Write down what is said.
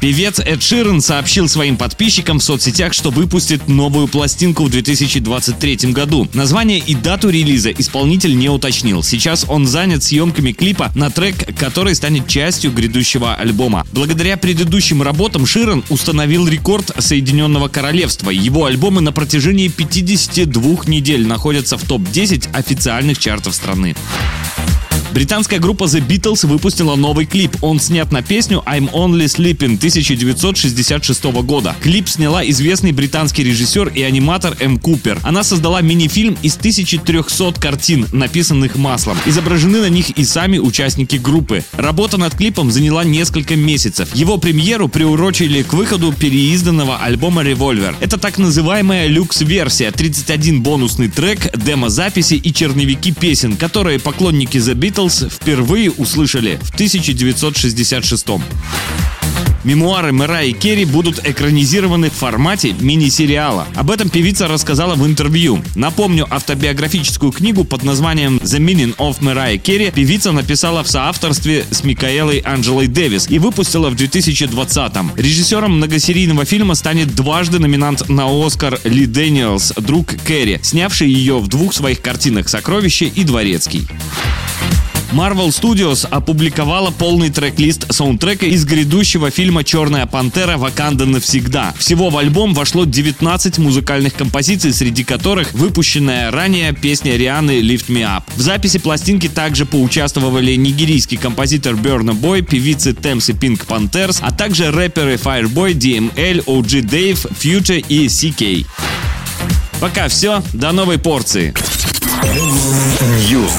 Певец Эд Ширен сообщил своим подписчикам в соцсетях, что выпустит новую пластинку в 2023 году. Название и дату релиза исполнитель не уточнил. Сейчас он занят съемками клипа на трек, который станет частью грядущего альбома. Благодаря предыдущим работам Ширен установил рекорд Соединенного Королевства. Его альбомы на протяжении 52 недель находятся в топ-10 официальных чартов страны. Британская группа The Beatles выпустила новый клип. Он снят на песню I'm Only Sleeping 1966 года. Клип сняла известный британский режиссер и аниматор М. Купер. Она создала мини-фильм из 1300 картин, написанных маслом. Изображены на них и сами участники группы. Работа над клипом заняла несколько месяцев. Его премьеру приурочили к выходу переизданного альбома Revolver. Это так называемая люкс-версия, 31 бонусный трек, демо-записи и черновики песен, которые поклонники The Beatles Beatles впервые услышали в 1966 -м. Мемуары Мэраи Керри будут экранизированы в формате мини-сериала. Об этом певица рассказала в интервью. Напомню, автобиографическую книгу под названием The Meaning of Mariah Carey певица написала в соавторстве с Микаэлой Анджелой Дэвис и выпустила в 2020-м. Режиссером многосерийного фильма станет дважды номинант на Оскар Ли Дэниелс, друг Керри, снявший ее в двух своих картинах «Сокровище» и «Дворецкий». Marvel Studios опубликовала полный трек-лист саундтрека из грядущего фильма «Черная пантера. Ваканда навсегда». Всего в альбом вошло 19 музыкальных композиций, среди которых выпущенная ранее песня Рианы «Lift Me Up». В записи пластинки также поучаствовали нигерийский композитор Burna Boy, певицы Темс и Pink Panthers, а также рэперы Fireboy, DML, OG Dave, Future и CK. Пока все, до новой порции. News.